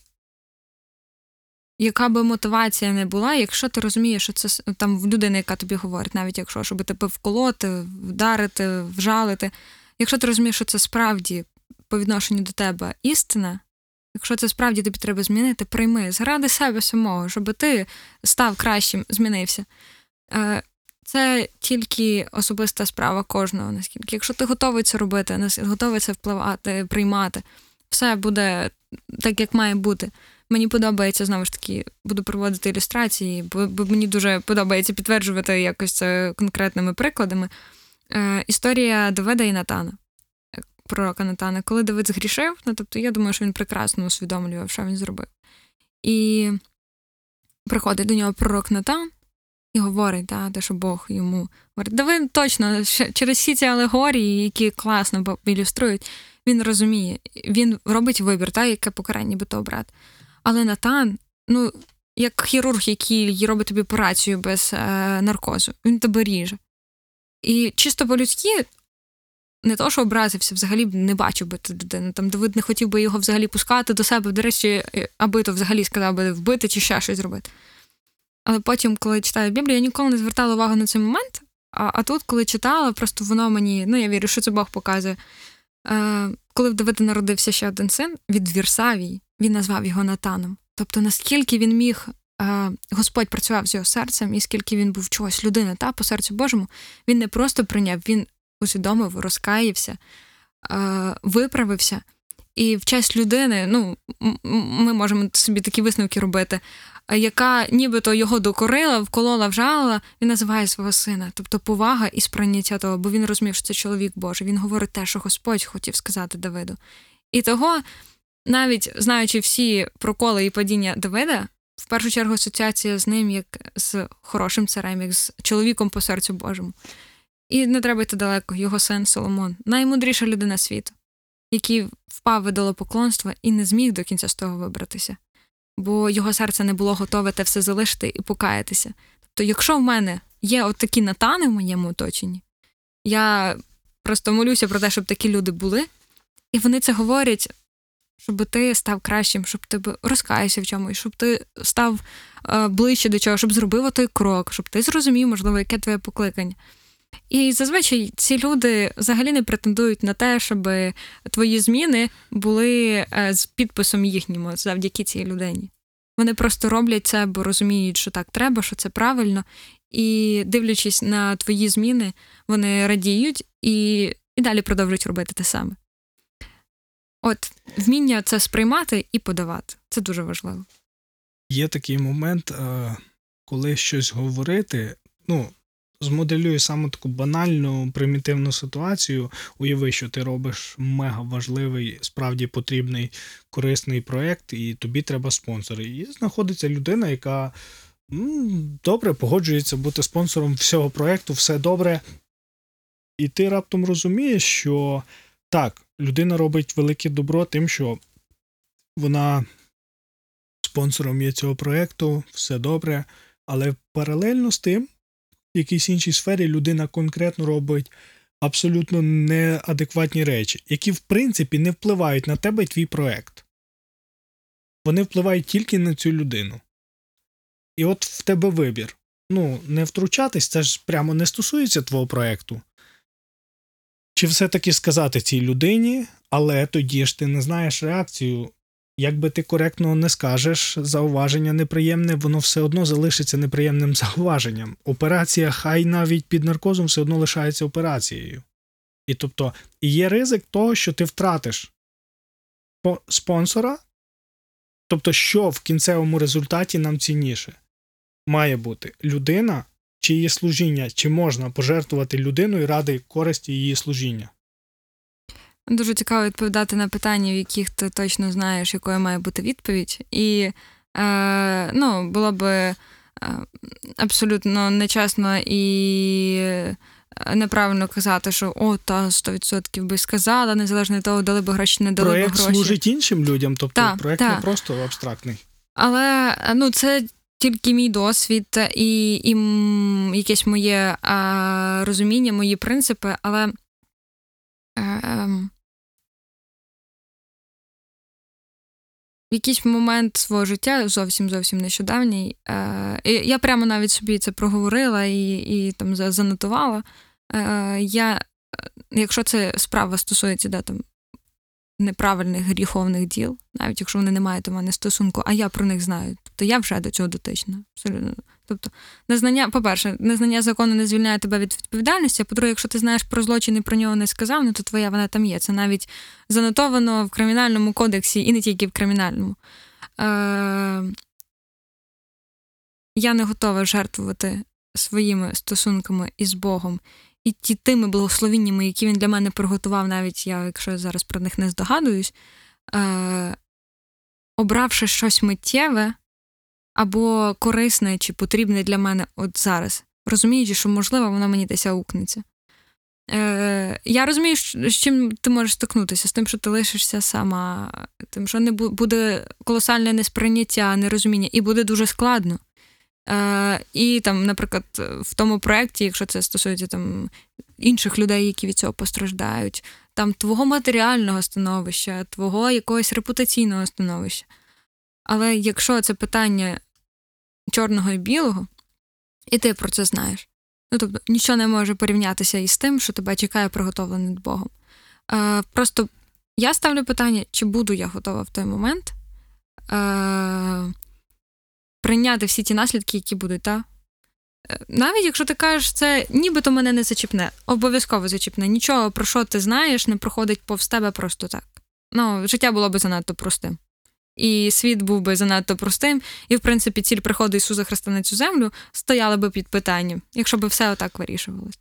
яка би мотивація не була, якщо ти розумієш, що це там в людини, яка тобі говорить, навіть якщо щоб тебе вколоти, вдарити, вжалити, якщо ти розумієш, що це справді по відношенню до тебе істина, Якщо це справді тобі треба змінити, прийми заради себе самого, щоб ти став кращим, змінився. Е, це тільки особиста справа кожного, наскільки. Якщо ти готовий це робити, готовий це впливати, приймати, все буде так, як має бути. Мені подобається знову ж таки, буду проводити ілюстрації, бо, мені дуже подобається підтверджувати якось це конкретними прикладами. Е, Історія Давида і Натана пророка Натана, коли Давид згрішив, ну тобто я думаю, що він прекрасно усвідомлював, що він зробив. І приходить до нього пророк Натан і говорить, да, те, що Бог йому говорить, Давид точно через всі ці алегорії, які класно ілюструють, він розуміє, він робить вибір, та, яке покарання би то обрати. Але Натан, ну, як хірург, який робить тобі операцію без е, наркозу, він тебе ріже. І чисто по-людськи не то, що образився, взагалі не бачив би ту людину. Там Давид не хотів би його взагалі пускати до себе, до речі, е, аби то взагалі сказав би вбити чи ще щось зробити. Але потім, коли читаю Біблію, я ніколи не звертала увагу на цей момент. А а тут, коли читала, просто воно мені, ну я вірю, що це Бог показує. Е, Коли в Давида народився ще один син від Вірсавії, він назвав його Натаном. Тобто, наскільки він міг, е, Господь працював з його серцем, і скільки він був чогось людини та по серцю Божому, він не просто прийняв, він усвідомив, розкаївся, виправився. І в честь людини, ну, ми можемо собі такі висновки робити, яка нібито його докорила, вколола, вжалила, він називає свого сина. Тобто повага і сприйняття того, бо він розумів, що це чоловік Божий. Він говорить те, що Господь хотів сказати Давиду. І того, навіть знаючи всі проколи і падіння Давида, в першу чергу асоціація з ним як з хорошим царем, як з чоловіком по серцю Божому. І не треба йти далеко, його син Соломон, наймудріша людина світу, який впав видало поклонства і не зміг до кінця з того вибратися, бо його серце не було готове те все залишити і покаятися. Тобто, якщо в мене є от натани в моєму оточенні, я просто молюся про те, щоб такі люди були, і вони це говорять, щоб ти став кращим, щоб ти розкаявся в чомусь, щоб ти став е, ближче до чого, щоб зробив той крок, щоб ти зрозумів, можливо, яке твоє покликання. І зазвичай ці люди взагалі не претендують на те, щоб твої зміни були е, з підписом їхнім завдяки цій людині. Вони просто роблять це, бо розуміють, що так треба, що це правильно, і дивлячись на твої зміни, вони радіють і, і далі продовжують робити те саме. От вміння це сприймати і подавати. Це дуже важливо. Є такий момент, е, коли щось говорити, ну, змоделюю саме таку банальну, примітивну ситуацію. Уяви, що ти робиш мега важливий, справді потрібний, корисний проєкт, і тобі треба спонсори. І знаходиться людина, яка добре погоджується бути спонсором всього проєкту, все добре. І ти раптом розумієш, що так, людина робить велике добро тим, що вона спонсором є цього проєкту, все добре. Але паралельно з тим, в якійсь іншій сфері людина конкретно робить абсолютно неадекватні речі, які в принципі не впливають на тебе і твій проект. Вони впливають тільки на цю людину. І от в тебе вибір. Ну, не втручатись, це ж прямо не стосується твого проекту. Чи все-таки сказати цій людині, але тоді ж ти не знаєш реакцію. Як би ти коректно не скажеш, зауваження неприємне, воно все одно залишиться неприємним зауваженням. Операція, хай навіть під наркозом, все одно лишається операцією. І тобто є ризик того, що ти втратиш спонсора. Тобто, що в кінцевому результаті нам цінніше? Має бути людина чи її служіння, чи можна пожертвувати людиною ради користі її служіння. Дуже цікаво відповідати на питання, в яких ти точно знаєш, якою має бути відповідь. І е, ну, було би е, абсолютно нечесно і е, неправильно казати, що о, та 100% би сказала, незалежно від того, дали би гроші, не дали Проєкт би гроші. служить іншим людям, тобто Так, проєкт так. не просто абстрактний. Але ну, це тільки мій досвід і, і якесь моє а, розуміння, мої принципи, але. Ем, В якийсь момент свого життя, зовсім зовсім нещодавній, е, я прямо навіть собі це проговорила і, і там занотувала. Е, я, якщо це справа стосується да, там, неправильних гріховних діл, навіть якщо вони не мають до мене стосунку, а я про них знаю, то я вже до цього дотична. Абсолютно. Тобто, незнання, по-перше, незнання закону не звільняє тебе від відповідальності, а по-друге, якщо ти знаєш про злочин і про нього не сказав, ну то твоя вона там є. Це навіть занотовано в кримінальному кодексі і не тільки в кримінальному. Е- я не готова жертвувати своїми стосунками із Богом і ті тими благословіннями, які він для мене приготував, навіть я, якщо я зараз про них не здогадуюсь, е- обравши щось миттєве або корисне чи потрібне для мене от зараз, розуміючи, що, можливо, воно мені десь аукнеться. Е, я розумію, з чим ти можеш стикнутися, з тим, що ти лишишся сама, тим, що не буде колосальне несприйняття, нерозуміння, і буде дуже складно. Е, і там, наприклад, в тому проєкті, якщо це стосується там інших людей, які від цього постраждають, там твого матеріального становища, твого якогось репутаційного становища. Але якщо це питання чорного і білого, і ти про це знаєш, ну тобто нічого не може порівнятися із тим, що тебе чекає приготовлене Богом. Е, просто я ставлю питання, чи буду я готова в той момент е, прийняти всі ті наслідки, які будуть, та? Е, Навіть якщо ти кажеш, це нібито мене не зачіпне, обов'язково зачіпне. Нічого, про що ти знаєш, не проходить повз тебе просто так. Ну, життя було би занадто простим. І світ був би занадто простим, і, в принципі, ціль приходу Ісуса Христа на цю землю стояла би під питанням, якщо б все отак вирішувалось.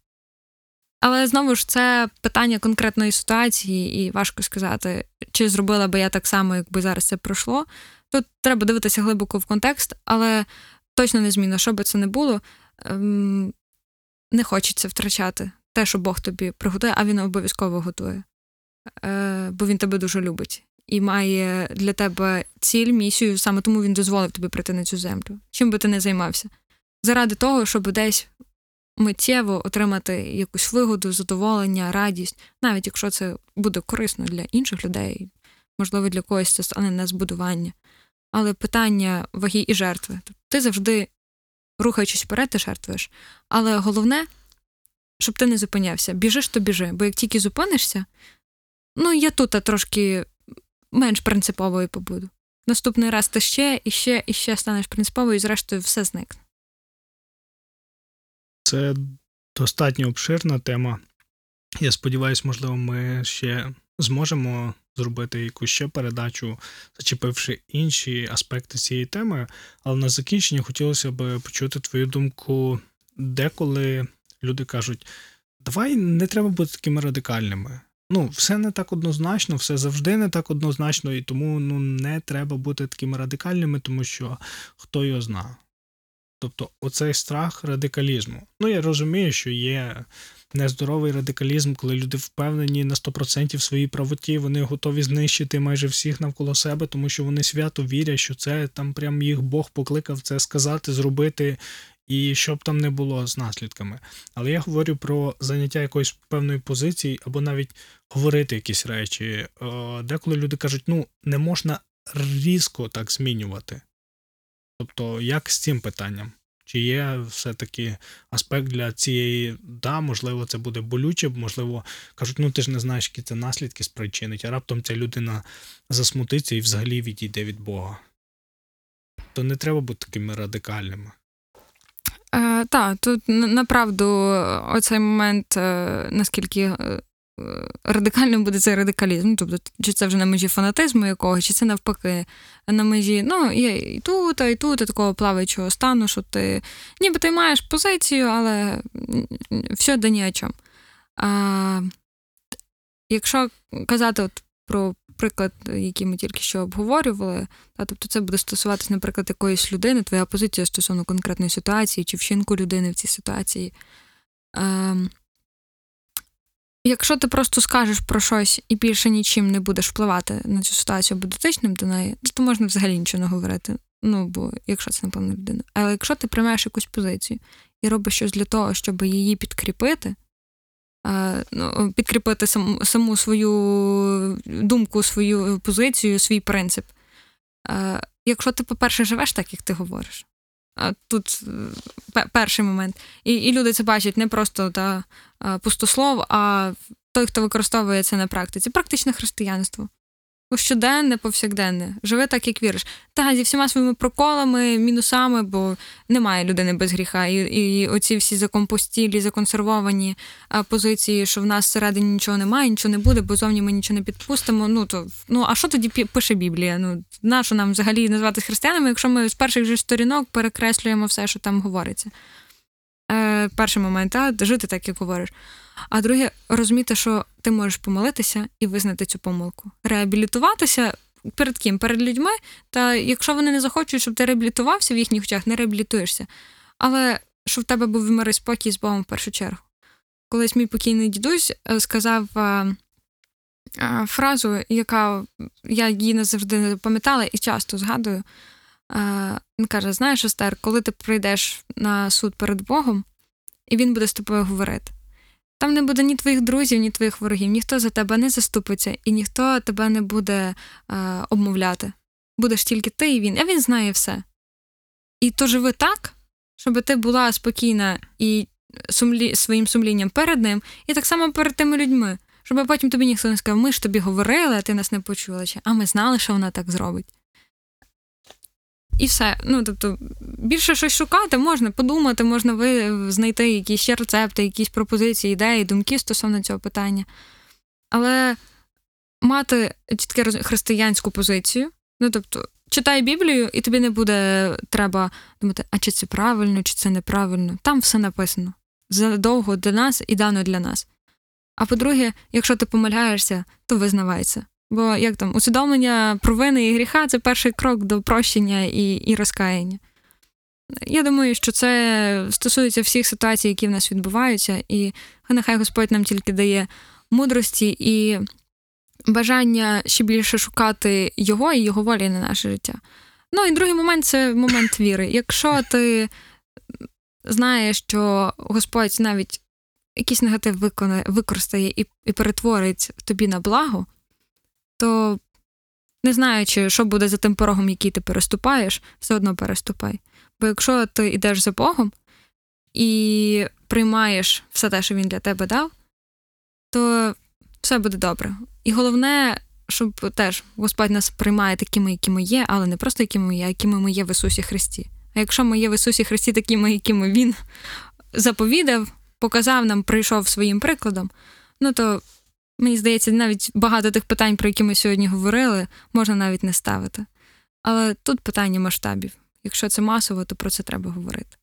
Але знову ж це питання конкретної ситуації, і важко сказати, чи зробила би я так само, якби зараз це пройшло. Тут треба дивитися глибоко в контекст, але точно не зміна, що би це не було, ем, не хочеться втрачати те, що Бог тобі приготує, а він обов'язково готує. Е, бо він тебе дуже любить і має для тебе ціль, місію, саме тому він дозволив тобі прийти на цю землю. Чим би ти не займався? Заради того, щоб десь миттєво отримати якусь вигоду, задоволення, радість, навіть якщо це буде корисно для інших людей, можливо, для когось це стане на збудування. Але питання ваги і жертви. Тобто ти завжди, рухаючись вперед, ти жертвуєш. Але головне, щоб ти не зупинявся. Біжиш, то біжи. Бо як тільки зупинишся, ну я тут трошки менш принциповою побуду. Наступний раз ти ще і ще і ще станеш принциповою, і зрештою все зникне. Це достатньо обширна тема. Я сподіваюся, можливо, ми ще зможемо зробити якусь ще передачу, зачепивши інші аспекти цієї теми. Але на закінчення хотілося б почути твою думку, деколи люди кажуть: давай не треба бути такими радикальними. Ну, все не так однозначно, все завжди не так однозначно, і тому ну, не треба бути такими радикальними, тому що хто його зна. Тобто, оцей страх радикалізму. Ну, я розумію, що є нездоровий радикалізм, коли люди впевнені на 100% в своїй правоті, вони готові знищити майже всіх навколо себе, тому що вони свято вірять, що це там прям їх Бог покликав це сказати, зробити, і щоб там не було з наслідками. Але я говорю про заняття якоїсь певної позиції, або навіть говорити якісь речі. Е, Деколи люди кажуть, ну не можна різко так змінювати. Тобто, як з цим питанням? Чи є все-таки аспект для цієї, да, можливо, це буде болюче, можливо, кажуть, ну ти ж не знаєш, які це наслідки спричинить, а раптом ця людина засмутиться і взагалі відійде від Бога. То не треба бути такими радикальними. Е, так, тут направду оцей момент, е, наскільки е, е, радикальним буде цей радикалізм. Тобто, чи це вже на межі фанатизму якогось, чи це навпаки на межі, ну, є і тут, і тут, і такого плаваючого стану, що ти ніби ти маєш позицію, але все да ні о чому. Якщо казати от про приклад, який ми тільки що обговорювали, та, тобто це буде стосуватися, наприклад, якоїсь людини, твоя позиція стосовно конкретної ситуації чи вчинку людини в цій ситуації. Ем, якщо ти просто скажеш про щось і більше нічим не будеш впливати на цю ситуацію або дотичним до неї, то можна взагалі нічого не говорити. Ну, бо якщо це напевно людина. Але якщо ти приймаєш якусь позицію і робиш щось для того, щоб її підкріпити, ну, підкріпити саму, свою думку, свою позицію, свій принцип. Якщо ти, по-перше, живеш так, як ти говориш. Тут е, перший момент. І, і люди це бачать не просто та, е, пустослов, а той, хто використовує це на практиці. Практичне християнство. Щоденне, повсякденне. Живи так, як віриш. Та, зі всіма своїми проколами, мінусами, бо немає людини без гріха. І, і оці всі закомпостілі, законсервовані а, позиції, що в нас всередині нічого немає, нічого не буде, бо зовні ми нічого не підпустимо. Ну то ну а що тоді пише Біблія? Ну нащо нам взагалі називатися християнами, якщо ми з перших же сторінок перекреслюємо все, що там говориться? Е, перший момент, а, жити так, як говориш. А друге, розуміти, що ти можеш помилитися і визнати цю помилку. Реабілітуватися перед ким? Перед людьми. Та якщо вони не захочуть, щоб ти реабілітувався в їхніх очах, не реабілітуєшся. Але щоб в тебе був мир спокій з Богом в першу чергу. Колись мій покійний дідусь е, сказав е, е, фразу, яка я її не завжди пам'ятала і часто згадую. Він каже: знаєш, Естер, коли ти прийдеш на суд перед Богом, і він буде з тобою говорити. Там не буде ні твоїх друзів, ні твоїх ворогів, ніхто за тебе не заступиться, і ніхто тебе не буде е, обмовляти. Будеш тільки ти і він, а він знає все. І то живи так, щоб ти була спокійна і сумлі, своїм сумлінням перед ним, і так само перед тими людьми. Щоб потім тобі ніхто не сказав, ми ж тобі говорили, а ти нас не почула, а ми знали, що вона так зробить. І все. Ну, тобто, більше щось шукати можна, подумати, можна ви знайти якісь ще рецепти, якісь пропозиції, ідеї, думки стосовно цього питання. Але мати чітке християнську позицію, ну тобто, читай Біблію, і тобі не буде треба думати, а чи це правильно, чи це неправильно. Там все написано. Задовго для нас і дано для нас. А по-друге, якщо ти помиляєшся, то визнавай це. Бо як там усвідомлення провини і гріха це перший крок до прощення і, і розкаяння. Я думаю, що це стосується всіх ситуацій, які в нас відбуваються, і нехай Господь нам тільки дає мудрості і бажання ще більше шукати його і його волі на наше життя. Ну і другий момент це момент віри. Якщо ти знаєш, що Господь навіть якийсь негатив виконає, використає і, і перетворить тобі на благо, то не знаючи, що буде за тим порогом, який ти переступаєш, все одно переступай. Бо якщо ти йдеш за Богом і приймаєш все те, що він для тебе дав, то все буде добре. І головне, щоб теж Господь нас приймає такими, які ми є, але не просто якими ми є, а якими ми є в Ісусі Христі. А якщо ми є в Ісусі Христі такими, якими Він заповідав, показав нам, прийшов своїм прикладом, ну то мені здається, навіть багато тих питань, про які ми сьогодні говорили, можна навіть не ставити. Але тут питання масштабів. Якщо це масово, то про це треба говорити.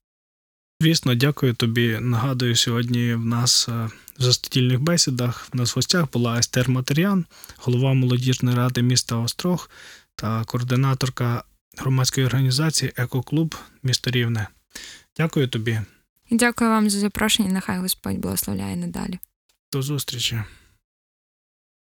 Звісно, дякую тобі. Нагадую, сьогодні в нас е, в застодільних бесідах в нас в гостях була Естер Матерян, голова молодіжної ради міста Острог та координаторка громадської організації Екоклуб місто Рівне. Дякую тобі. Дякую вам за запрошення. Нехай Господь благословляє надалі. До зустрічі.